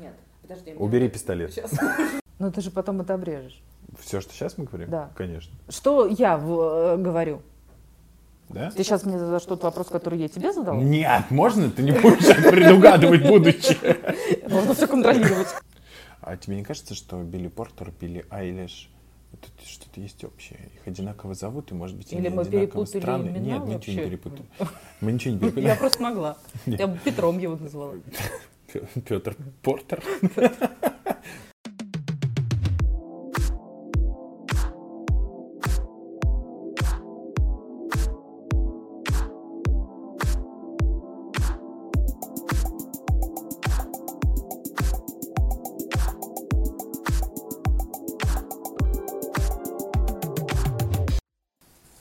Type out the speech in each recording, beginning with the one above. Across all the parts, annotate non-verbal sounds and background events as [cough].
Нет, подожди. Убери пистолет. Сейчас. [laughs] Но ты же потом это обрежешь. Все, что сейчас мы говорим? Да. Конечно. Что я в- э, говорю? Да? Ты сейчас мне задашь тот вопрос, который я тебе задала? Нет, можно? Ты не будешь предугадывать будущее. Можно все контролировать. [laughs] А тебе не кажется, что Билли Портер, Билли Айлиш, тут что-то есть общее? Их одинаково зовут, и, может быть, Или они мы одинаково перепутали странные. имена Нет, мы ничего не перепутали. Мы ничего не Я перепутали. просто могла. Я бы Петром его назвала. [laughs] Петр Портер.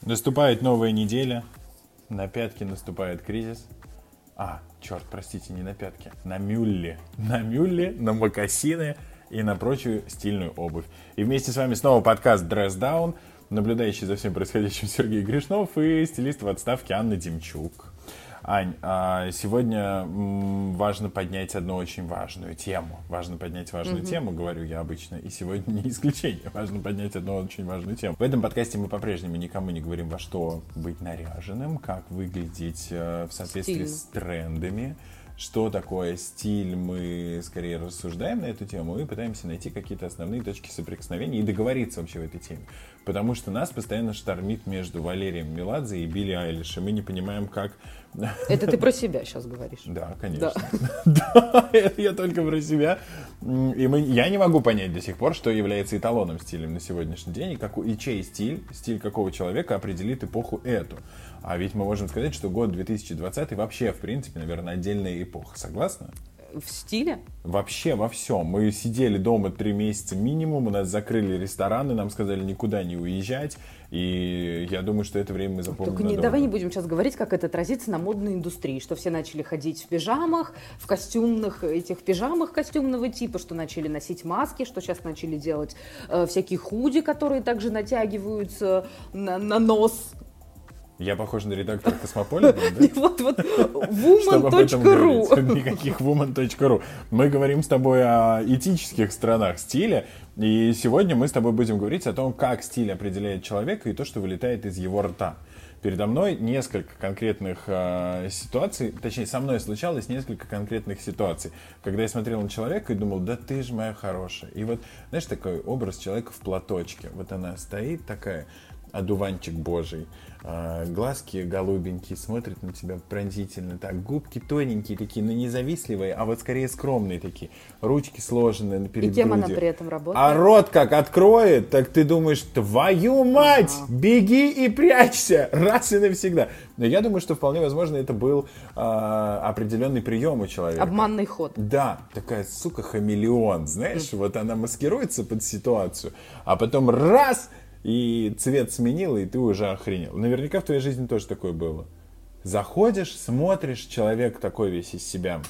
Наступает новая неделя. На пятки наступает кризис. А, черт, простите, не на пятки. На мюлле. На мюлле, на мокасины и на прочую стильную обувь. И вместе с вами снова подкаст Dress Down, наблюдающий за всем происходящим Сергей Гришнов и стилист в отставке Анна Демчук. Ань, а сегодня важно поднять одну очень важную тему. Важно поднять важную тему, говорю я обычно, и сегодня [laughs] не исключение. Важно поднять одну очень важную тему. В этом подкасте мы по-прежнему никому не говорим, во что быть наряженным, как выглядеть э, в соответствии Стильно. с трендами, что такое стиль, мы скорее рассуждаем на эту тему и пытаемся найти какие-то основные точки соприкосновения и договориться вообще в этой теме. Потому что нас постоянно штормит между Валерием Меладзе и Билли Айлиш, и мы не понимаем, как... [laughs] Это ты про себя сейчас говоришь. Да, конечно. [laughs] Да, это я только про себя. И мы, я не могу понять до сих пор, что является эталоном стилем на сегодняшний день, и, какой, и чей стиль, стиль какого человека определит эпоху эту. А ведь мы можем сказать, что год 2020 вообще, в принципе, наверное, отдельная эпоха. Согласна? В стиле? Вообще во всем. Мы сидели дома три месяца минимум, у нас закрыли рестораны, нам сказали никуда не уезжать, и я думаю, что это время мы запомним Только не, надолго. давай не будем сейчас говорить, как это отразится на модной индустрии, что все начали ходить в пижамах, в костюмных этих пижамах костюмного типа, что начали носить маски, что сейчас начали делать э, всякие худи, которые также натягиваются на, на нос. Я похож на редактора [laughs] Космополита, да? Вот, вот, woman.ru. [laughs] Никаких woman.ru. Мы говорим с тобой о этических сторонах стиля, и сегодня мы с тобой будем говорить о том, как стиль определяет человека и то, что вылетает из его рта. Передо мной несколько конкретных э, ситуаций, точнее, со мной случалось несколько конкретных ситуаций, когда я смотрел на человека и думал, да ты же моя хорошая. И вот, знаешь, такой образ человека в платочке. Вот она стоит такая, одуванчик божий, а, глазки голубенькие, смотрит на тебя пронзительно, так, губки тоненькие такие, но не завистливые, а вот скорее скромные такие, ручки сложенные перед И кем она грудью. при этом работает? А рот как откроет, так ты думаешь, твою мать, беги и прячься, раз и навсегда. Но я думаю, что вполне возможно это был а, определенный прием у человека. Обманный ход. Да, такая, сука, хамелеон, знаешь, вот она маскируется под ситуацию, а потом раз, и цвет сменила, и ты уже охренел. Наверняка в твоей жизни тоже такое было. Заходишь, смотришь, человек такой весь из себя.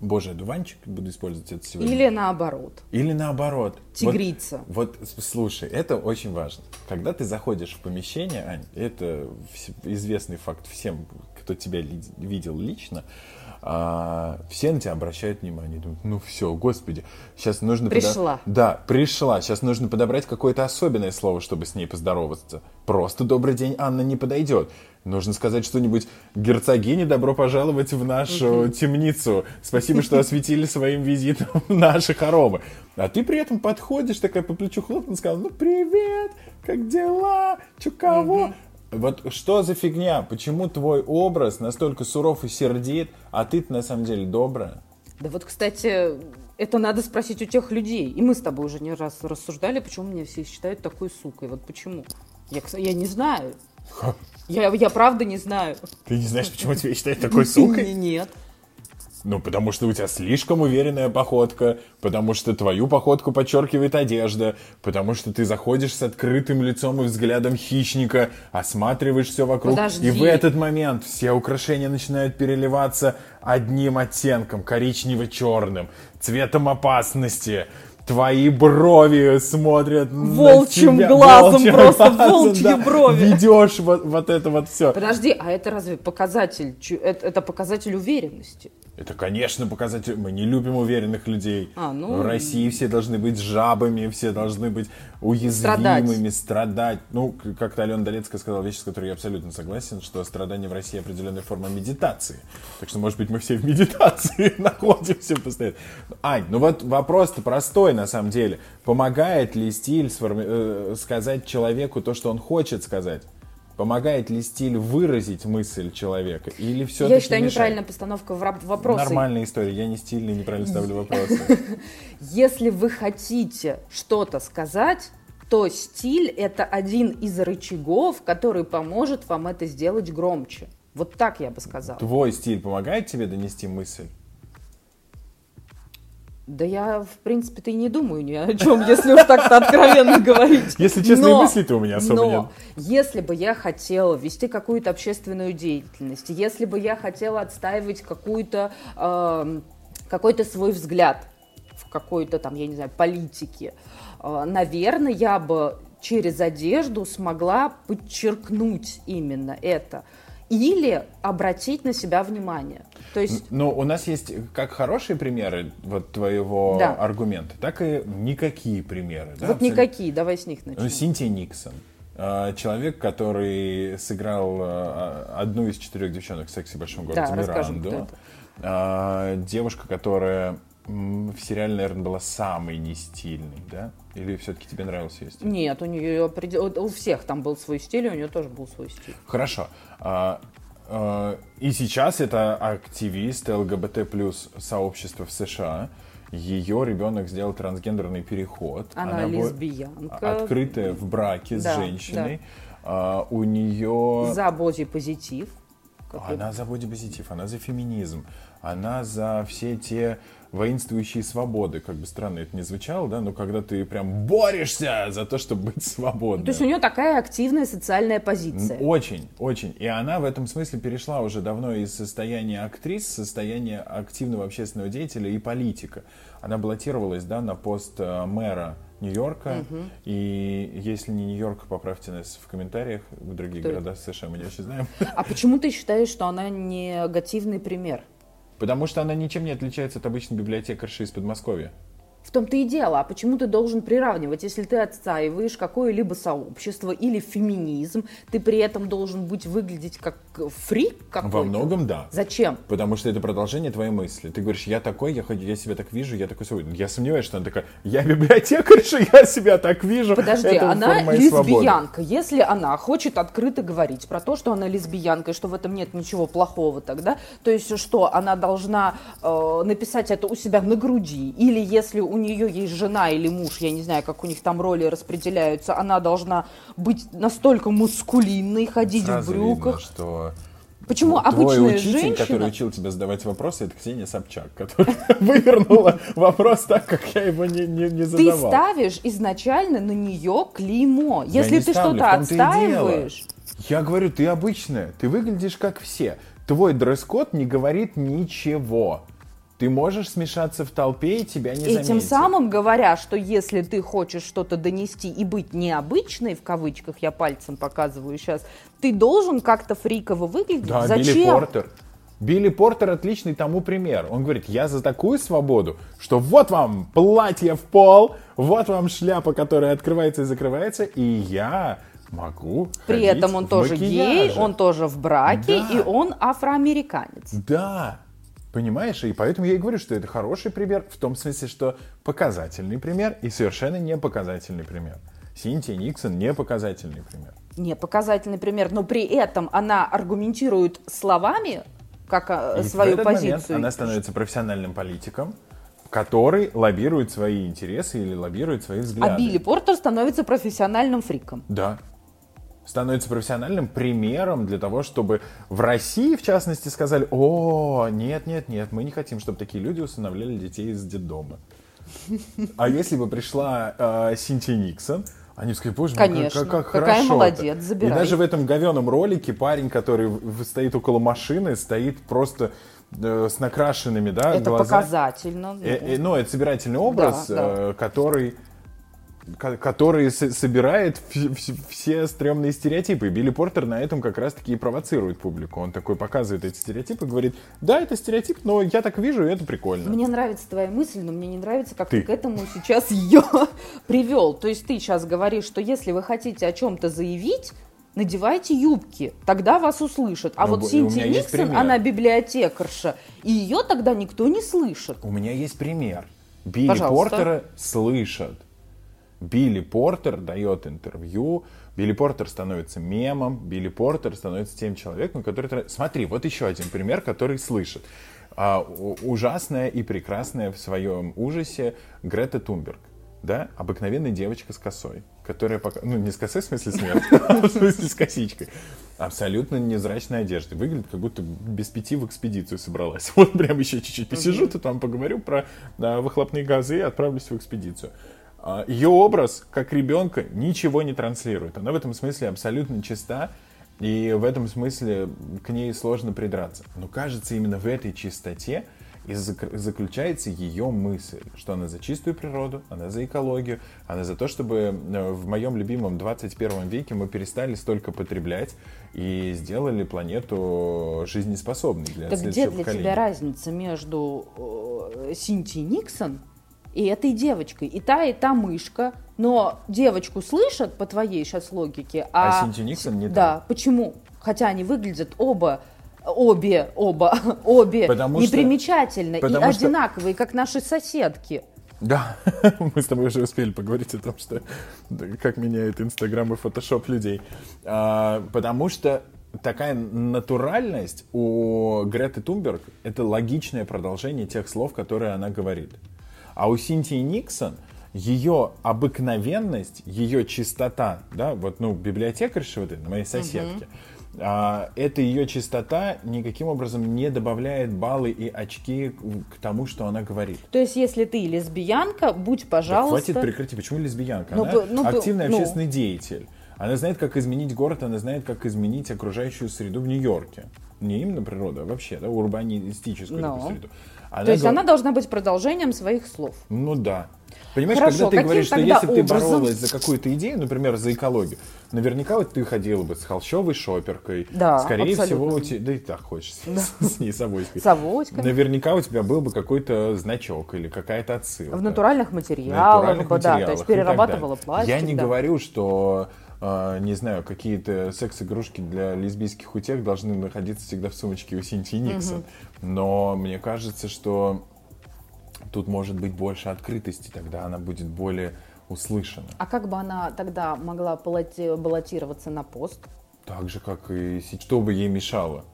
Боже, одуванчик, буду использовать это сегодня. Или наоборот. Или наоборот. Тигрица. Вот, вот, слушай, это очень важно. Когда ты заходишь в помещение, Ань, это известный факт всем, кто тебя ли- видел лично, а, все на тебя обращают внимание. Думают, ну все, господи, сейчас нужно... подо- Пришла. Да, пришла. Сейчас нужно подобрать какое-то особенное слово, чтобы с ней поздороваться. Просто «добрый день, Анна» не подойдет. Нужно сказать что-нибудь «Герцогине, добро пожаловать в нашу темницу. Спасибо, что осветили своим визитом [laughs] наши хоромы». А ты при этом подходишь, такая по плечу хлопнул, сказал «Ну, привет, как дела? Чё, кого?» Вот что за фигня? Почему твой образ настолько суров и сердит, а ты на самом деле добрая? Да вот, кстати, это надо спросить у тех людей. И мы с тобой уже не раз рассуждали, почему меня все считают такой сукой. Вот почему? Я, я не знаю. Я, я правда не знаю. Ты не знаешь, почему тебя считают такой сукой? [laughs] Нет. Ну, потому что у тебя слишком уверенная походка, потому что твою походку подчеркивает одежда, потому что ты заходишь с открытым лицом и взглядом хищника, осматриваешь все вокруг, Подожди. и в этот момент все украшения начинают переливаться одним оттенком, коричнево-черным, цветом опасности. Твои брови смотрят Волчьим на тебя. глазом, волчьим просто глазом, волчьи да. брови. Ведешь вот, вот это вот все. Подожди, а это разве показатель? Это, это показатель уверенности? Это, конечно, показатель. Мы не любим уверенных людей. А, ну, В России все должны быть жабами, все должны быть уязвимыми, страдать. Ну, к- как-то Алена Долецкая сказала вещь, с которой я абсолютно согласен, что страдание в России определенная форма медитации. Так что, может быть, мы все в медитации [laughs] находимся постоянно. Ань, ну вот вопрос-то простой на самом деле. Помогает ли стиль сформи- э, сказать человеку то, что он хочет сказать? Помогает ли стиль выразить мысль человека? Или все-таки Я считаю, мешает? неправильная постановка вопроса. Нормальная история. Я не стильный, неправильно ставлю вопросы. [laughs] Если вы хотите что-то сказать, то стиль – это один из рычагов, который поможет вам это сделать громче. Вот так я бы сказала. Твой стиль помогает тебе донести мысль? Да я, в принципе-то и не думаю ни о чем, если уж так-то откровенно говорить. Если честные Но- мысли-то у меня особо но нет. если бы я хотела вести какую-то общественную деятельность, если бы я хотела отстаивать какую-то, эм, какой-то свой взгляд в какой-то там, я не знаю, политике, э, наверное, я бы через одежду смогла подчеркнуть именно это. Или обратить на себя внимание. То есть Но у нас есть как хорошие примеры вот твоего Да. аргумента, так и никакие примеры. да, вот абсолютно. никакие, давай с них Ну, начнем. Синтия Никсон. э, Человек, который сыграл э, одну из четырех девчонок в «Сексе в большом городе» Да, Миранду. Девушка, которая в сериале, наверное, была самой нестильной, да? Или все-таки тебе нравился ее стиль? Нет, у нее у всех там был свой стиль, у нее тоже был свой стиль. Хорошо. А, а, И сейчас это активист ЛГБТ плюс сообщества в США. Ее ребенок сделал трансгендерный переход. Она, бо- лесбиянка. Открытая в браке с Да, женщиной. А, У нее... За бодипозитив. Она за бодипозитив, она за феминизм, она за все те воинствующие свободы. Как бы странно это не звучало, да, но когда ты прям борешься за то, чтобы быть свободным. То есть у нее такая активная социальная позиция. Очень, очень. И она в этом смысле перешла уже давно из состояния актрис в состояние активного общественного деятеля и политика. Она баллотировалась, да, на пост э, мэра Нью-Йорка. И если не Нью-Йорк, поправьте нас в комментариях. В другие Кто это? города США мы не очень знаем. А почему ты считаешь, что она негативный пример? Потому что она ничем не отличается от обычной библиотекарши из Подмосковья. В том-то и дело. А почему ты должен приравнивать? Если ты отстаиваешь какое-либо сообщество или феминизм, ты при этом должен быть выглядеть как фрик какой-то? Во многом да. Зачем? Потому что это продолжение твоей мысли. Ты говоришь, я такой, я, я себя так вижу, я такой свободный. Я сомневаюсь, что она такая, я библиотекарша, [laughs] я себя так вижу. Подожди, это она моей свободы». лесбиянка. Если она хочет открыто говорить про то, что она лесбиянка, и что в этом нет ничего плохого тогда, то есть что, она должна э, написать это у себя на груди, или если у нее есть жена или муж, я не знаю, как у них там роли распределяются, она должна быть настолько мускулинной, ходить Сразу в брюках. видно, что Почему твой обычная учитель, женщина... который учил тебя задавать вопросы, это Ксения Собчак, которая [laughs] вывернула вопрос так, как я его не, не, не Ты задавал. ставишь изначально на нее клеймо. Если ты что-то отстаиваешь, Я говорю, ты обычная, ты выглядишь как все. Твой дресс-код не говорит ничего. Ты можешь смешаться в толпе, и тебя не И заметят. тем самым говоря, что если ты хочешь что-то донести и быть необычной, в кавычках я пальцем показываю сейчас, ты должен как-то фриково выглядеть. Да, Зачем? Билли Портер. Билли Портер отличный тому пример. Он говорит, я за такую свободу, что вот вам платье в пол, вот вам шляпа, которая открывается и закрывается, и я могу При этом он тоже гей, макияже». он тоже в браке, Да. и он афроамериканец. Да, понимаешь? И поэтому я и говорю, что это хороший пример, в том смысле, что показательный пример и совершенно не показательный пример. Синтия Никсон не показательный пример. Не показательный пример, но при этом она аргументирует словами как а, И в свою этот момент позицию. она становится профессиональным политиком, который лоббирует свои интересы или лоббирует свои взгляды. А Билли Портер становится профессиональным фриком. Да. Становится профессиональным примером для того, чтобы в России, в частности, сказали, о, нет, нет, нет, мы не хотим, чтобы такие люди усыновляли детей из детдома. А если бы пришла э, Синтия Никсон, они сказали, боже мой, как- Конечно, как, как какая хорошо молодец, забирай. И даже в этом говеном ролике парень, который стоит около машины, стоит просто э, с накрашенными, да, Это глазами. показательно. Э, э, ну, это собирательный образ, Да, да. э, который который собирает все стрёмные стереотипы. Билли Портер на этом как раз-таки и провоцирует публику. Он такой показывает эти стереотипы, говорит, да, это стереотип, но я так вижу, и это прикольно. Мне нравится твоя мысль, но мне не нравится, как ты, ты к этому сейчас ее [laughs] привел. То есть ты сейчас говоришь, что если вы хотите о чем-то заявить, надевайте юбки, тогда вас услышат. А ну, вот Синтия Никсон, она библиотекарша, и ее тогда никто не слышит. У меня есть пример. Билли Пожалуйста. Портера слышат. Билли Портер дает интервью, Билли Портер становится мемом, Билли Портер становится тем человеком, который... Смотри, вот еще один пример, который слышит. А, ужасная и прекрасная в своем ужасе Грета Тунберг. Да, обыкновенная девочка с косой, которая пока, ну не с косой в смысле смерти, а [laughs] в смысле с косичкой, абсолютно незрачной одежды, выглядит как будто без пяти в экспедицию собралась. [laughs] Вот прям еще чуть-чуть посижу, то там поговорю про выхлопные газы и отправлюсь в экспедицию. А, Ее образ, как ребенка, ничего не транслирует. Она в этом смысле абсолютно чиста, и в этом смысле к ней сложно придраться. Но кажется, именно в этой чистоте и заключается ее мысль, что она за чистую природу, она за экологию, она за то, чтобы э, в моем любимом 21 веке мы перестали столько потреблять и сделали планету жизнеспособной для так где для поколения. тебя разница между э, Синти Никсон и этой девочкой. И та, и та мышка. Но девочку слышат по твоей сейчас логике. А, а Синти Никсон не Да, так. почему? Хотя они выглядят оба обе, оба, [laughs] обе потому непримечательно что, и одинаковые, что... как наши соседки. Да, [laughs] мы с тобой уже успели поговорить о том, что как меняет Инстаграм и Фотошоп людей. А, потому что такая натуральность у Греты Тумберг — это логичное продолжение тех слов, которые она говорит. А у Синтии Никсон ее обыкновенность, ее чистота, да, вот, ну, библиотекарша вот этой, моей соседки, uh-huh. а, это ее чистота никаким образом не добавляет баллы и очки к тому, что она говорит. То есть, если ты лесбиянка, будь, пожалуйста... Да хватит прекрати, почему лесбиянка? Ну, она ну, активный ну, общественный деятель. Она знает, как изменить город, она знает, как изменить окружающую среду в Нью-Йорке. Не именно природа, а вообще, да, урбанистическую no. среду. Она То есть она должна быть продолжением своих слов. Ну да. Понимаешь, Хорошо, когда ты говоришь, что если бы ты боролась за какую-то идею, например, за экологию, наверняка вот ты ходила бы с холщовой шоперкой. Да, Скорее абсолютно. всего, у тебя, да и так хочется, да. [laughs] с ней с авоськой. С авоськой. Наверняка у тебя был бы какой-то значок или какая-то отсылка. В натуральных материалах, натуральных да, материалах то есть перерабатывала пластик. Я не да. говорю, что не знаю, какие-то секс-игрушки для лесбийских утех должны находиться всегда в сумочке у Синтии Никсон. Угу. Но мне кажется, что тут может быть больше открытости, тогда она будет более услышана. А как бы она тогда могла баллотироваться на пост? Так же, как и что бы ей мешало?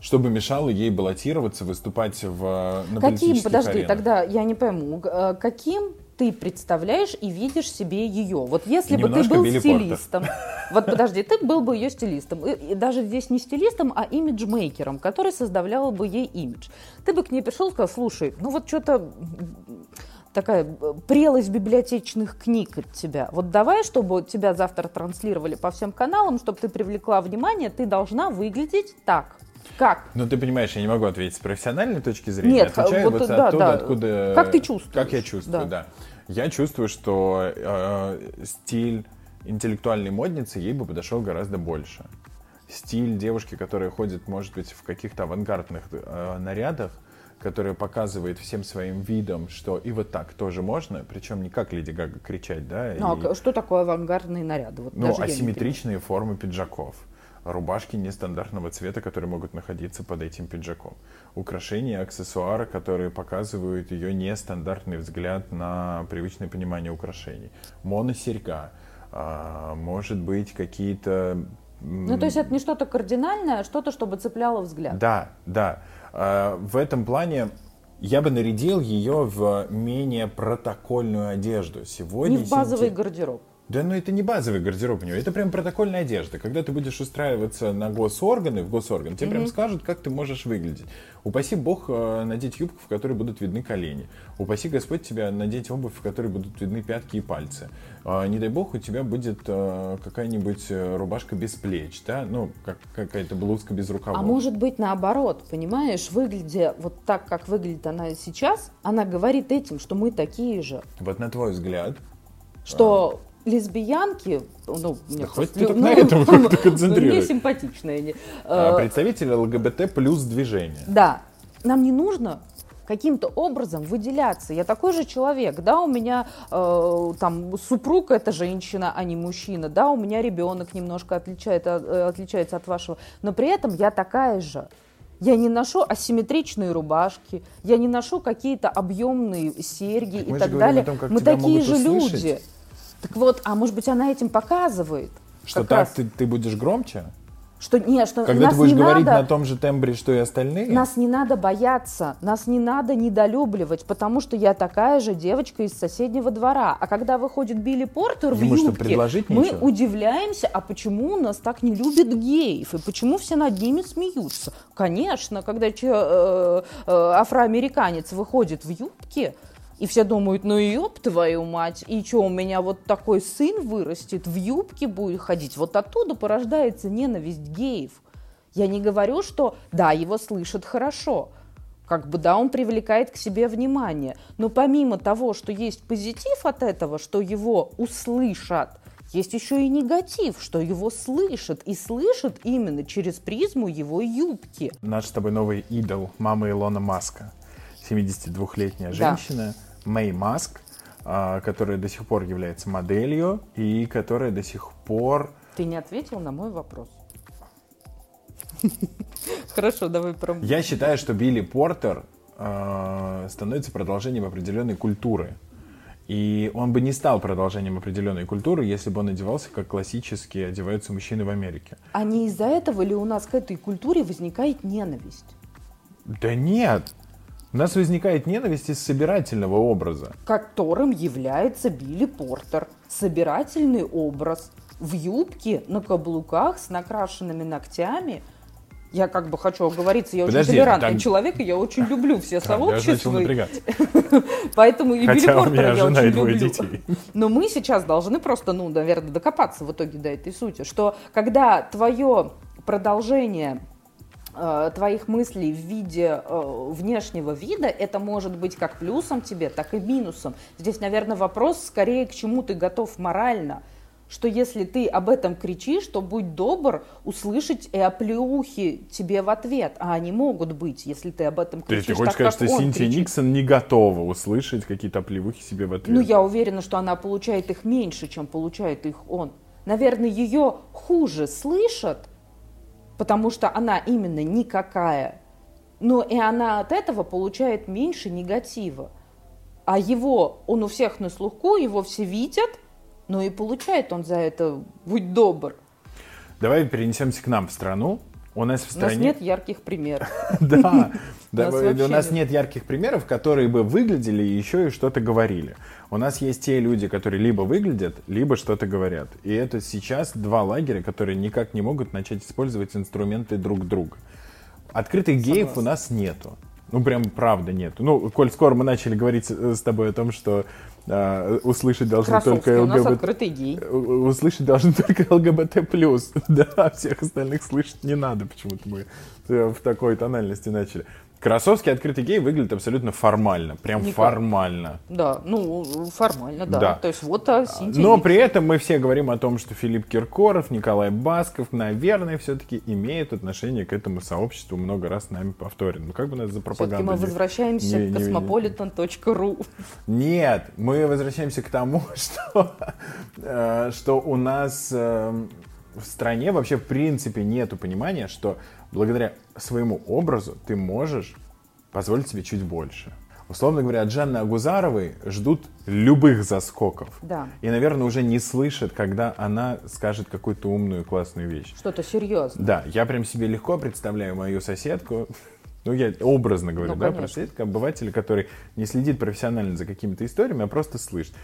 Что бы мешало ей баллотироваться, выступать в, на Каким, подожди, аренах? тогда я не пойму, э, каким ты представляешь и видишь себе ее. Вот если бы ты был стилистом, вот подожди, ты был бы ее стилистом, и, и даже здесь не стилистом, а имиджмейкером, который создавлял бы ей имидж. Ты бы к ней пришел и сказал, слушай, ну вот что-то такая прелость библиотечных книг от тебя. Вот давай, чтобы тебя завтра транслировали по всем каналам, чтобы ты привлекла внимание, ты должна выглядеть так. Как? Ну, ты понимаешь, я не могу ответить с профессиональной точки зрения. Нет, Отвечаю вот, вот да, оттуда, да. откуда... Как ты чувствуешь? Как я чувствую, да. да. Я чувствую, что э, стиль интеллектуальной модницы ей бы подошел гораздо больше. Стиль девушки, которая ходит, может быть, в каких-то авангардных э, нарядах, которая показывает всем своим видом, что и вот так тоже можно, причем не как Леди Гага кричать, да. Ну, и... а что такое авангардные наряды? Вот ну, асимметричные формы пиджаков рубашки нестандартного цвета, которые могут находиться под этим пиджаком. Украшения, аксессуары, которые показывают ее нестандартный взгляд на привычное понимание украшений. Моносерьга, а, может быть, какие-то... Ну, то есть это не что-то кардинальное, а что-то, чтобы цепляло взгляд. Да, да. А, в этом плане я бы нарядил ее в менее протокольную одежду. Сегодня не в базовый синтет... гардероб. Да, ну это не базовый гардероб у него, это прям протокольная одежда. Когда ты будешь устраиваться на госорганы, в госорган, тебе mm-hmm. прям скажут, как ты можешь выглядеть. Упаси бог э, надеть юбку, в которой будут видны колени. Упаси Господь тебя надеть обувь, в которой будут видны пятки и пальцы. Э, не дай бог, у тебя будет э, какая-нибудь э, рубашка без плеч, да, ну, как, какая-то блузка без рукавов. А может быть наоборот, понимаешь, выглядя вот так, как выглядит она сейчас, она говорит этим, что мы такие же. Вот на твой взгляд, что лесбиянки, ну, мне Да ты лю- только на этом ну, мне [laughs] концентрируй. симпатичные они. А, Э, Представители ЛГБТ плюс движения. Да, нам не нужно каким-то образом выделяться. Я такой же человек, да, у меня э, там супруг это женщина, а не мужчина, да, у меня ребенок немножко отличает, от- э, отличается от вашего, но при этом я такая же. Я не ношу асимметричные рубашки, я не ношу какие-то объемные серьги Так и так далее. том, Мы такие же услышать. люди. Так вот, а может быть она этим показывает? Что так раз. ты, ты будешь громче? Что, не, что Когда ты будешь не говорить надо... на том же тембре, что и остальные? Нас не надо бояться, нас не надо недолюбливать, потому что я такая же девочка из соседнего двора. А когда выходит Билли Портер в Ему что, юбке, мы нечего? удивляемся, а почему нас так не любят геев, и почему все над ними смеются. Конечно, когда че- э, э, афроамериканец выходит в юбке, и все думают, ну ёб твою мать, и что, у меня вот такой сын вырастет, в юбке будет ходить. Вот оттуда порождается ненависть геев. Я не говорю, что да, его слышат хорошо. Как бы да, он привлекает к себе внимание. Но помимо того, что есть позитив от этого, что его услышат, есть еще и негатив, что его слышат. И слышат именно через призму его юбки. Наш с тобой новый идол, мама Илона Маска. 72-летняя Да. женщина, Мэй Маск, а, которая до сих пор является моделью и которая до сих пор... Ты не ответил на мой вопрос. [laughs] Хорошо, давай про... Я считаю, что Билли Портер а, становится продолжением определенной культуры. И он бы не стал продолжением определенной культуры, если бы он одевался, как классически одеваются мужчины в Америке. А не из-за этого ли у нас к этой культуре возникает ненависть? Да нет! У нас возникает ненависть из собирательного образа. которым является Билли Портер. Собирательный образ в юбке, на каблуках, с накрашенными ногтями. Я как бы хочу оговориться, я Подожди, очень толерантный так- человек, и я очень люблю все Так, сообщества. [laughs] Поэтому и Билли Портера я очень люблю. детей. [laughs] Но мы сейчас должны просто, ну, наверное, докопаться в итоге до этой сути, что когда твое продолжение твоих мыслей в виде э, внешнего вида, это может быть как плюсом тебе, так и минусом. Здесь, наверное, вопрос скорее к чему ты готов морально. Что если ты об этом кричишь, то будь добр услышать и оплеухи тебе в ответ. А они могут быть, если ты об этом кричишь. ты хочешь так, сказать, что Синтия кричит. Никсон не готова услышать какие-то оплевухи себе в ответ? Ну, я уверена, что она получает их меньше, чем получает их он. Наверное, ее хуже слышат, потому что она именно никакая. Но и она от этого получает меньше негатива. А его, он у всех на слуху, его все видят, но и получает он за это, будь добр. Давай перенесемся к нам в страну. У нас в У нас стране... нет ярких примеров. [laughs] Да, у нас нет ярких примеров, которые бы выглядели и еще и что-то говорили. У нас есть те люди, которые либо выглядят, либо что-то говорят. И это сейчас два лагеря, которые никак не могут начать использовать инструменты друг друга. Открытых геев у Согласна. нас нету. Ну, прям правда нету. Ну, коль скоро мы начали говорить с тобой о том, что а, услышать должны [laughs] только ЛГБТ. Услышать должны только ЛГБТ+. Да, всех остальных слышать не надо. Почему-то мы э, в такой тональности начали. Красовский открытый гей выглядит абсолютно формально. Прям Никак. формально. Да, ну, формально, да. Да. То есть вот а, Синтия Но при этом мы все говорим о том, что Филипп Киркоров, Николай Басков, наверное, все-таки имеют отношение к этому сообществу много раз нами повторено. Ну как бы нас за пропаганду... мы возвращаемся не- к не- cosmopolitan.ru. Нет, мы возвращаемся к тому, [laughs] что, э, что у нас э, в стране вообще в принципе нету понимания, что благодаря своему образу ты можешь позволить себе чуть больше. Условно говоря, от Жанны Агузаровой ждут любых заскоков. Да. И, наверное, уже не слышат, когда она скажет какую-то умную классную вещь. Что-то серьезное. Да, я прям себе легко представляю мою соседку, ну я образно говорю, Ну, да, про соседку, обывателя, который не следит профессионально за какими-то историями, а просто слышит.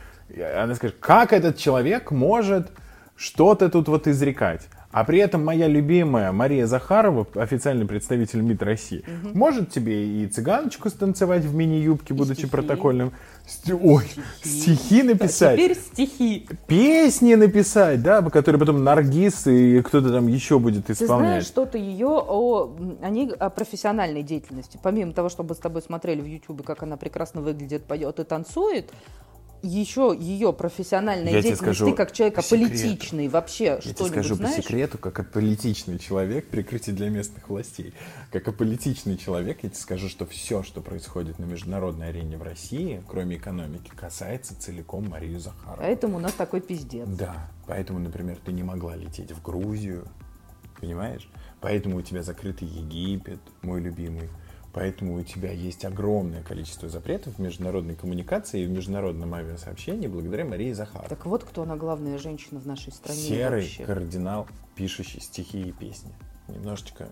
Она скажет, как этот человек может что-то тут вот изрекать? А при этом моя любимая Мария Захарова, официальный представитель МИД России, может тебе и цыганочку станцевать в мини-юбке, будучи стихи. протокольным. Сти- Ой, стихи написать Теперь стихи. песни написать, да, которые потом Наргиз и кто-то там еще будет Ты знаешь исполнять. что-то ее о, м, о, ней- о профессиональной деятельности. Помимо того, чтобы с тобой смотрели в Ютубе, как она прекрасно выглядит, поет и танцует, еще ее профессиональная Я деятельность, скажу ты как человек аполитичный вообще Я тебе что-нибудь скажу знаешь? по секрету, как аполитичный человек, прикрытие для местных властей. Как аполитичный человек, я тебе скажу, что все, что происходит на международной арене в России, кроме экономики, касается целиком Марию Захарову. Поэтому у нас такой пиздец. Да, поэтому, например, ты не могла лететь в Грузию, понимаешь? Поэтому у тебя закрытый Египет, мой любимый. Поэтому у тебя есть огромное количество запретов в международной коммуникации и в международном авиасообщении благодаря Марии Захаровой. Так вот, кто она главная женщина в нашей стране Серый вообще. кардинал, пишущий стихи и песни. Немножечко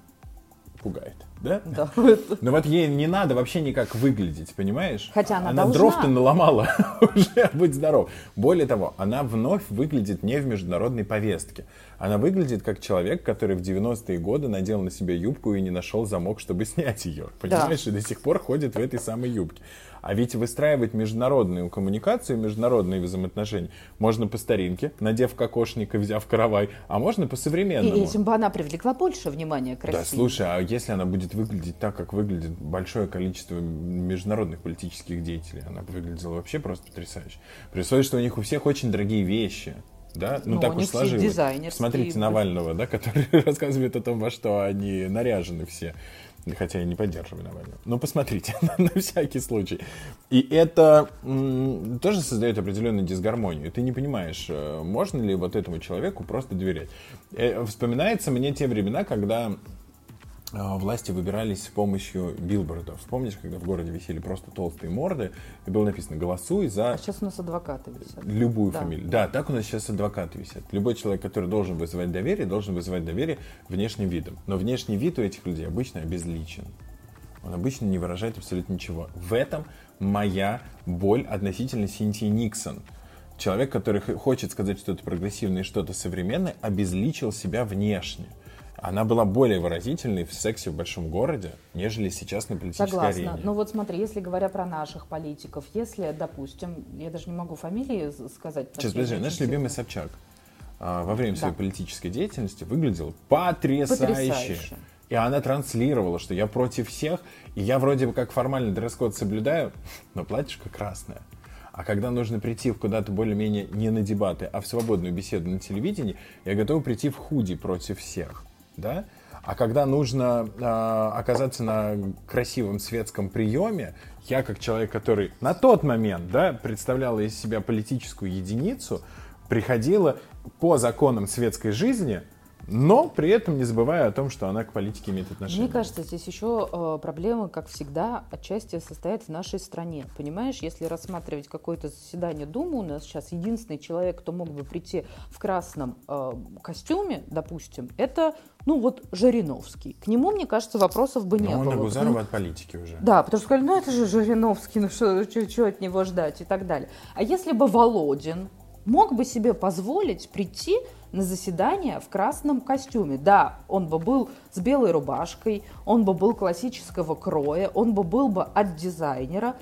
пугает, да? Да. [laughs] Но вот ей не надо вообще никак выглядеть, понимаешь? Хотя она Она должна. дров-то наломала, [laughs] уже будь здоров. Более того, она вновь выглядит не в международной повестке. Она выглядит как человек, который в 90-е годы надел на себя юбку и не нашел замок, чтобы [laughs] снять ее. Понимаешь? И до сих пор ходит в этой самой юбке. А ведь выстраивать международную коммуникацию, международные взаимоотношения можно по старинке, надев кокошник и взяв каравай, а можно по современному. И этим бы она привлекла больше внимания к Да, России. слушай, а если она будет выглядеть так, как выглядит большое количество международных политических деятелей, она выглядела вообще просто потрясающе. Условии, что у них у всех очень дорогие вещи. Да? Ну, Ну, так уж сложилось. Смотрите Навального, да, который [laughs] рассказывает о том, во что они наряжены все. Хотя я не поддерживаю Навального. Но посмотрите, [laughs] на всякий случай. И это тоже создает определенную дисгармонию. Ты не понимаешь, э, можно ли вот этому человеку просто доверять. Э, Вспоминается мне те времена, когда власти выбирались с помощью билбордов. Помнишь, когда в городе висели просто толстые морды, и было написано «Голосуй за А сейчас у нас адвокаты висят. любую Да. фамилию. Да, так у нас сейчас адвокаты висят. Любой человек, который должен вызывать доверие, должен вызывать доверие внешним видом. Но внешний вид у этих людей обычно обезличен. Он обычно не выражает абсолютно ничего. В этом моя боль относительно Синтии Никсон. Человек, который хочет сказать что-то прогрессивное и что-то современное, обезличил себя внешне. Она была более выразительной в сексе в большом городе, нежели сейчас на политической Согласна. арене. Ну вот смотри, если говоря про наших политиков, если, допустим, я даже не могу фамилии сказать. Сейчас, подожди, наш любимый. Собчак а, во время своей Да. политической деятельности выглядел потрясающе. Потрясающе. И она транслировала, что я против всех, и я вроде бы как формально дресс-код соблюдаю, но платьишко красное. А когда нужно прийти куда-то более-менее не на дебаты, а в свободную беседу на телевидении, я готов прийти в худи против всех. Да? А когда нужно а, оказаться на красивом светском приеме, я как человек, который на тот момент да, представляла из себя политическую единицу, приходила по законам светской жизни, но при этом не забывая о том, что она к политике имеет отношение. Мне кажется, здесь еще э, проблемы, как всегда, отчасти состоят в нашей стране. Понимаешь, если рассматривать какое-то заседание Думы, у нас сейчас единственный человек, кто мог бы прийти в красном э, костюме, допустим, это, ну вот, Жириновский. К нему, мне кажется, вопросов бы не Но он было. на потому- Гузарова от политики уже. Да, потому что сказали, ну это же Жириновский, ну что, что от него ждать и так далее. А если бы Володин мог бы себе позволить прийти на заседание в красном костюме. Да, он бы был с белой рубашкой, он бы был классического кроя, он бы был бы от дизайнера.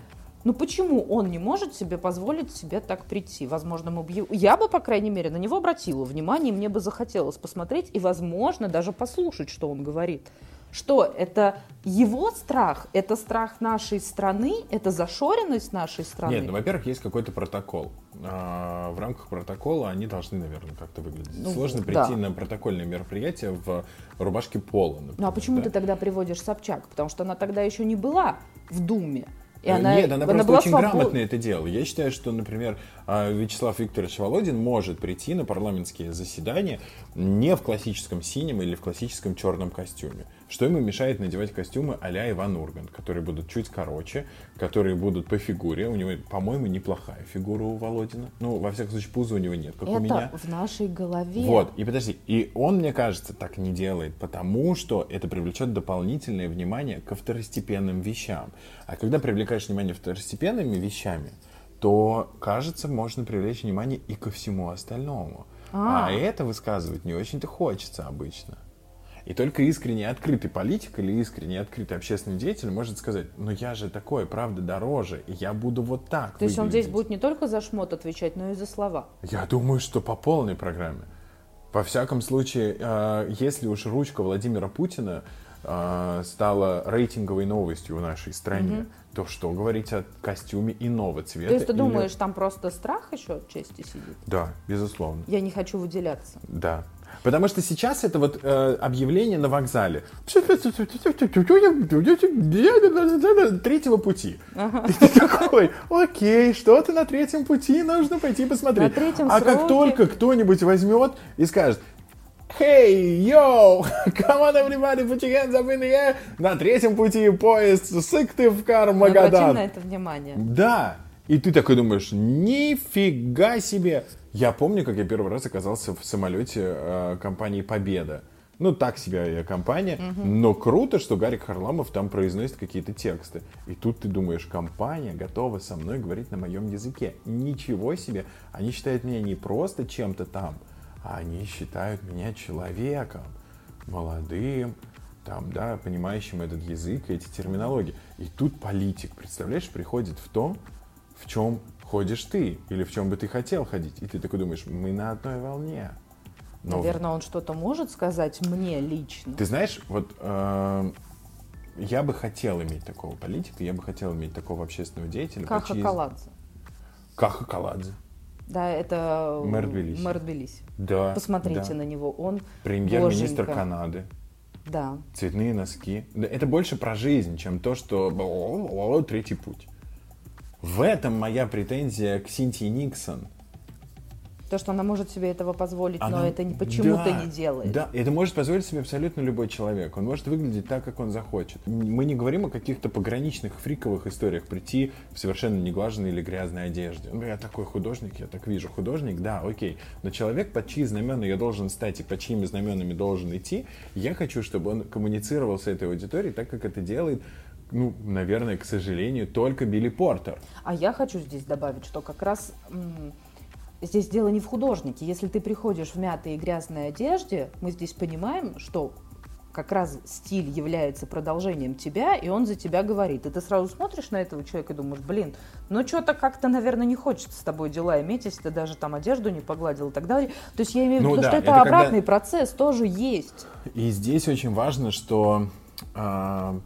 Ну почему он не может себе позволить себе так прийти? Возможно, мы бы... Я бы, по крайней мере, на него обратила внимание, мне бы захотелось посмотреть и, возможно, даже послушать, что он говорит. Что это его страх, это страх нашей страны, это зашоренность нашей страны. Нет, ну, во-первых, есть какой-то протокол. А, в рамках протокола они должны, наверное, как-то выглядеть. Ну, Сложно да. прийти на протокольное мероприятие в рубашке пола, например. Ну а почему да? ты тогда приводишь Собчак? Потому что она тогда еще не была в Думе. И Э, она, Нет, она, просто была очень свобод- грамотно это делала. Я считаю, что, например, а, Вячеслав Викторович Володин может прийти на парламентские заседания не в классическом синем или в классическом черном костюме. Что ему мешает надевать костюмы а-ля Иван Ургант, которые будут чуть короче, которые будут по фигуре. У него, по-моему, неплохая фигура у Володина. Ну, во всяком случае, пуза у него нет, как у Это меня. в нашей голове. Вот, и подожди, и он, мне кажется, так не делает, потому что это привлечет дополнительное внимание ко второстепенным вещам. А когда привлекаешь внимание второстепенными вещами, то, кажется, можно привлечь внимание и ко всему остальному. А, А. это высказывать не очень-то хочется обычно. И только искренне открытый политик или искренне открытый общественный деятель может сказать, ну я же такой, правда, дороже, и я буду вот так То есть он здесь выглядеть». будет не только за шмот отвечать, но и за слова. Я думаю, что по полной программе. Во всяком случае, э, если уж ручка Владимира Путина э, стало рейтинговой новостью в нашей стране, Мгм. то что говорить о костюме иного цвета? То есть ты или- думаешь, там просто страх еще отчасти сидит? Да, безусловно. Я не хочу выделяться. Да. Потому что сейчас это вот э, объявление на вокзале. Третьего пути. И ты такой, окей, что-то на третьем пути нужно пойти посмотреть. А как сроке. только кто-нибудь возьмет и скажет, Hey, yo, come on everybody, put your hands up in the air. На третьем пути поезд Сыктывкар, Мы обратим Магадан. на это внимание. Да. И ты такой думаешь, нифига себе. Я помню, как я первый раз оказался в самолете э, компании Победа. Ну, так себе компания, но круто, что Гарик Харламов там произносит какие-то тексты. И тут ты думаешь, компания готова со мной говорить на моем языке. Ничего себе. Они считают меня не просто чем-то там, а они считают меня человеком, молодым, там, да, понимающим этот язык и эти терминологии. И тут политик, представляешь, приходит в том, в чем ходишь ты, или в чем бы ты хотел ходить. И ты такой думаешь, мы на одной волне. Но Наверное, он что-то может сказать мне лично. ты знаешь, вот э, я бы хотел иметь такого политика, я бы хотел иметь такого общественного деятеля. Каха чьи- Каладзе. Каха Каладзе. Да, это Мэр Тбилиси. мэр Тбилиси. Да. Посмотрите да. на него, он Премьер-министр боженька. Канады. Да. Цветные носки. Это больше про жизнь, чем то, что «О, третий путь. В этом моя претензия к Синтии Никсон. То, что она может себе этого позволить, но Она- это не- почему-то Да, не делает. Да, это может позволить себе абсолютно любой человек. Он может выглядеть так, как он захочет. Мы не говорим о каких-то пограничных фриковых историях. Прийти в совершенно неглаженной или грязной одежде. Ну, я такой художник, я так вижу. Художник, да, окей. Но человек, под чьи знамена я должен стать и под чьими знаменами должен идти, я хочу, чтобы он коммуницировал с этой аудиторией так, как это делает ну, наверное, к сожалению, только Билли Портер. А я хочу здесь добавить, что как раз здесь дело не в художнике. Если ты приходишь в мятой и грязной одежде, мы здесь понимаем, что как раз стиль является продолжением тебя, и он за тебя говорит. И ты сразу смотришь на этого человека и думаешь, блин, ну что-то как-то, наверное, не хочется с тобой дела иметь, если ты даже там одежду не погладил и так далее. То есть я имею в Ну виду, да, что это, это когда- обратный процесс тоже есть. И здесь очень важно, что а,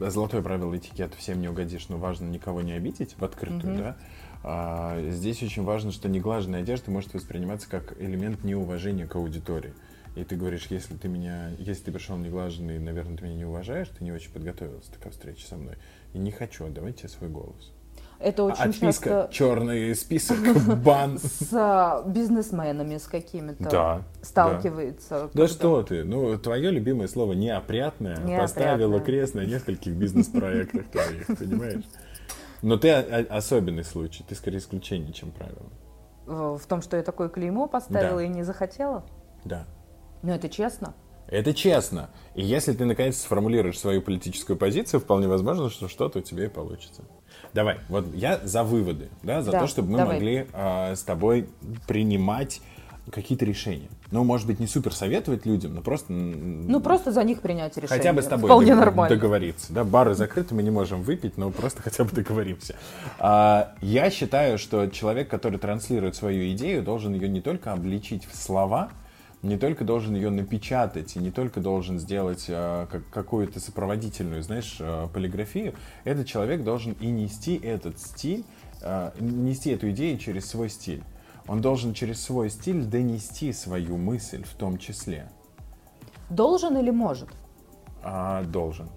золотое правило этикета всем не угодишь, но важно никого не обидеть в открытую, да. А, здесь очень важно, что неглаженная одежда может восприниматься как элемент неуважения к аудитории. И ты говоришь, если ты меня, если ты пришел неглаженный, наверное, ты меня не уважаешь, ты не очень подготовился к встрече со мной. И не хочу отдавать тебе свой голос. Это очень Отписка, часто черный список, [laughs] бан. с а, бизнесменами, с какими-то Да, сталкивается. Да когда- что ты, ну, твое любимое слово «неопрятное» Неопрятное. поставило крест на нескольких бизнес-проектах твоих, понимаешь? Но ты особенный случай, ты скорее исключение, чем правило. в в том, что я такое клеймо поставила Да. и не захотела. Да. Но это честно. Это честно. И если ты наконец сформулируешь свою политическую позицию, вполне возможно, что что-то у тебя и получится. Давай, вот я за выводы, да, за Да, то, чтобы мы давай. могли а, с тобой принимать какие-то решения. Ну, может быть, не супер советовать людям, но просто Ну, просто за них принять решение. Хотя бы с тобой Вполне дог- нормально. договориться. Да, бары закрыты, мы не можем выпить, но просто [laughs] хотя бы договоримся. А, я считаю, что человек, который транслирует свою идею, должен ее не только обличить в слова, не только должен ее напечатать, и не только должен сделать а, как- какую-то сопроводительную, знаешь, а, полиграфию. Этот человек должен и нести этот стиль, а, нести эту идею через свой стиль. Он должен через свой стиль донести свою мысль в том числе. Должен или может? А, должен.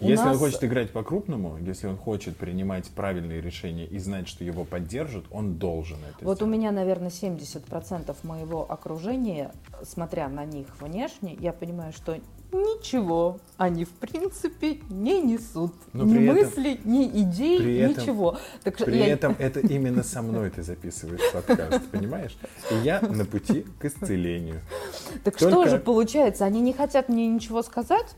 У если он нас- хочет играть по-крупному, если он хочет принимать правильные решения и знать, что его поддержат, он должен это Вот у сделать. меня, наверное, 70% моего окружения, смотря на них внешне, я понимаю, что ничего они в принципе не несут. Но ни этом- мыслей, ни идей, при этом- ничего. Так что При я- этом это именно со мной ты записываешь подкаст, [laughs] понимаешь? И я на пути к исцелению. Так что только- же получается? Они не хотят мне ничего сказать?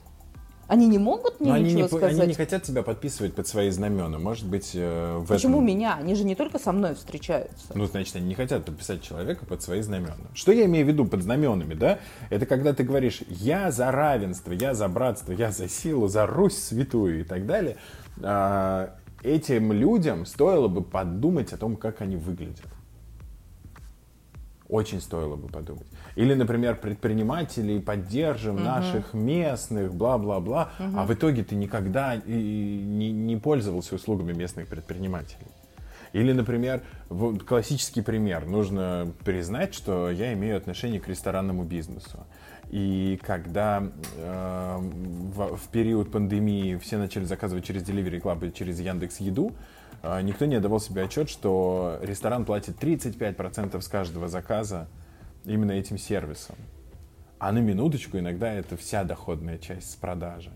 Они не могут мне Но они ничего не, по- сказать? они не хотят тебя подписывать под свои знамена. Может быть, э, в Почему этом... меня? Они же не только со мной встречаются. Ну, значит, они не хотят подписать человека под свои знамена. Что я имею в виду под знаменами, да? Это когда ты говоришь, я за равенство, я за братство, я за силу, за Русь святую и так далее. А, этим людям стоило бы подумать о том, как они выглядят. Очень стоило бы подумать. Или, например, предпринимателей поддержим, угу. наших местных, бла-бла-бла, угу. а в итоге ты никогда и не, не пользовался услугами местных предпринимателей. Или, например, вот классический пример. Нужно признать, что я имею отношение к ресторанному бизнесу. И когда э, в, в период пандемии все начали заказывать через Delivery Club и через Яндекс Еду, э, никто не отдавал себе отчет, что ресторан платит 35% с каждого заказа именно этим сервисом. А на минуточку иногда это вся доходная часть с продажи.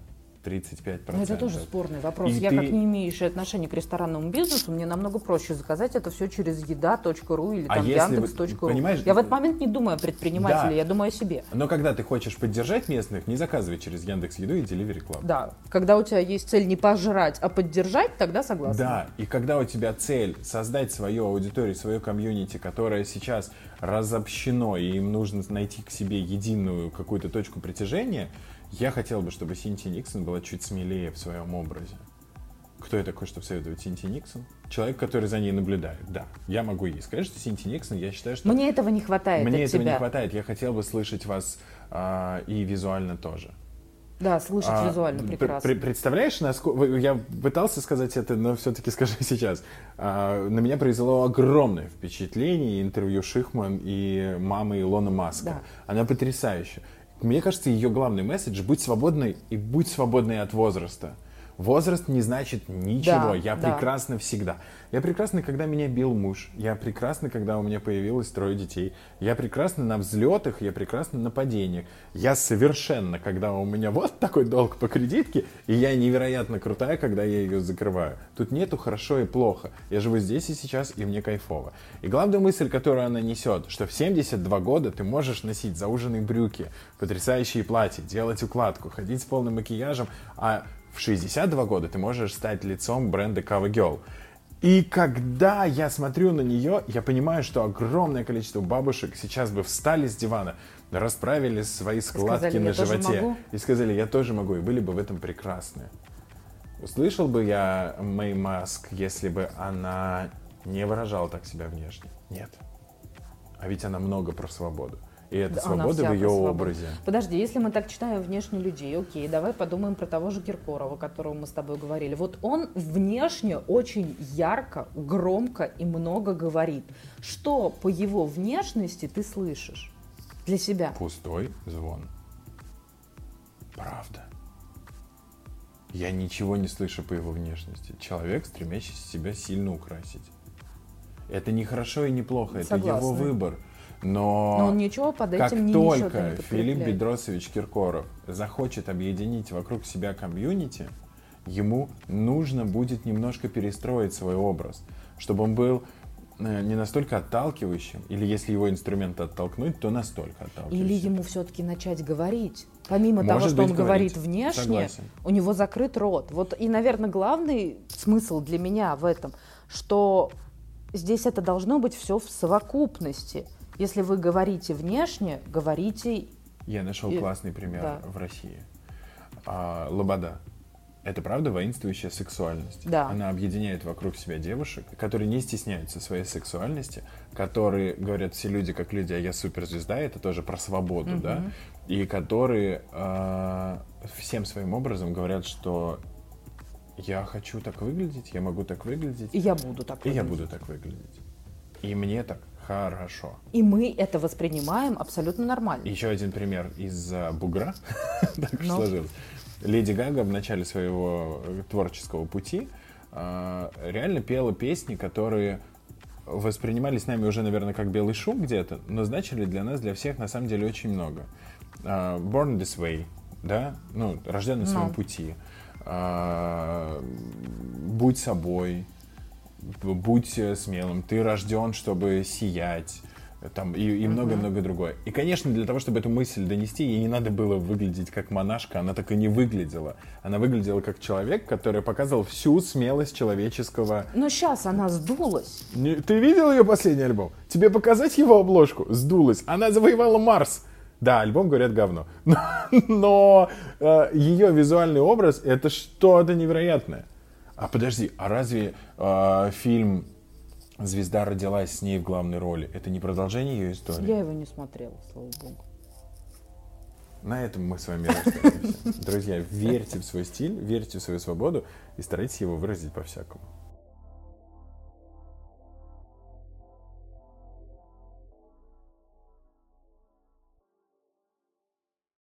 35%. Но это тоже спорный вопрос. И Я ты... как не имеющий отношения к ресторанному бизнесу, мне намного проще заказать это все через еда.ру или а там а яндекс.ру. Понимаешь, я в этот момент не думаю о предпринимателе, да. я думаю о себе. Но когда ты хочешь поддержать местных, не заказывай через Яндекс Еду и Delivery Club. Да. Когда у тебя есть цель не пожрать, а поддержать, тогда согласна. Да. И когда у тебя цель создать свою аудиторию, свою комьюнити, которая сейчас разобщено, и им нужно найти к себе единую какую-то точку притяжения, я хотел бы, чтобы Синти Никсон была чуть смелее в своем образе. Кто я такой, чтобы советовать Синти Никсон? Человек, который за ней наблюдает. Да, я могу ей сказать, что Синти Никсон, я считаю, что... Мне этого не хватает Мне этого тебя. не хватает. Я хотел бы слышать вас а, и визуально тоже. Да, слышать а, визуально прекрасно. Пр- представляешь, насколько... Я пытался сказать это, но все-таки [laughs] скажу сейчас. А, на меня произвело огромное впечатление интервью Шихман и мамы Илона Маска. Да. Она потрясающая. Мне кажется, ее главный месседж – будь свободной и будь свободной от возраста. Возраст не значит ничего. Да, я да. прекрасна всегда. Я прекрасна, когда меня бил муж. Я прекрасна, когда у меня появилось трое детей. Я прекрасна на взлетах, я прекрасна на падениях. Я совершенно, когда у меня вот такой долг по кредитке, и я невероятно крутая, когда я ее закрываю. Тут нету хорошо и плохо. Я живу здесь и сейчас, и мне кайфово. И главная мысль, которую она несет, что в 72 года ты можешь носить зауженные брюки, потрясающие платья, делать укладку, ходить с полным макияжем, а в 62 года ты можешь стать лицом бренда Cover Girl. И когда я смотрю на нее, я понимаю, что огромное количество бабушек сейчас бы встали с дивана, расправили свои складки сказали, на животе и сказали, я тоже могу, и были бы в этом прекрасны. Услышал бы я Мэй Маск, если бы она не выражала так себя внешне? Нет. А ведь она много про свободу. И это свобода в ее свобода. образе. Подожди, если мы так читаем внешне людей, окей, давай подумаем про того же Киркорова, о котором мы с тобой говорили. Вот он внешне очень ярко, громко и много говорит. Что по его внешности ты слышишь для себя? Пустой звон. Правда. Я ничего не слышу по его внешности. Человек, стремящийся себя сильно украсить. Это не хорошо и не плохо, Согласна. это его выбор. Но, Но он ничего под этим как не только Филипп Бедросович Киркоров захочет объединить вокруг себя комьюнити, ему нужно будет немножко перестроить свой образ, чтобы он был э, не настолько отталкивающим, или если его инструмент оттолкнуть, то настолько отталкивающим. Или ему все-таки начать говорить. Помимо Может того, что он говорить. говорит внешне, Согласен. у него закрыт рот. Вот и, наверное, главный смысл для меня в этом, что здесь это должно быть все в совокупности. Если вы говорите внешне, говорите... Я нашел и... классный пример да. в России. А, Лобода. Это правда воинствующая сексуальность. Да. Она объединяет вокруг себя девушек, которые не стесняются своей сексуальности, которые говорят все люди как люди, а я суперзвезда, это тоже про свободу, угу. да, и которые э, всем своим образом говорят, что я хочу так выглядеть, я могу так выглядеть. И я буду так выглядеть. И я буду так выглядеть. И мне так хорошо. И мы это воспринимаем абсолютно нормально. Еще один пример из бугра. [laughs] так уж ну. сложилось. Леди Гага в начале своего творческого пути а, реально пела песни, которые воспринимались нами уже, наверное, как белый шум где-то, но значили для нас, для всех, на самом деле, очень много. Born This Way, да, ну, рожден на своем no. Ну. пути. Будь собой, будь смелым, ты рожден, чтобы сиять, там, и много-много uh-huh. другое. И, конечно, для того, чтобы эту мысль донести, ей не надо было выглядеть как монашка, она так и не выглядела. Она выглядела как человек, который показывал всю смелость человеческого... Но сейчас она сдулась. Не, ты видел ее последний альбом? Тебе показать его обложку? Сдулась. Она завоевала Марс. Да, альбом, говорят, говно. Но, [laughs] но э, ее визуальный образ это что-то невероятное. А подожди, а разве э, фильм звезда родилась с ней в главной роли. Это не продолжение ее истории. Я его не смотрела, слава богу. На этом мы с вами [laughs] расстаемся. Друзья, верьте в свой стиль, верьте в свою свободу и старайтесь его выразить по-всякому.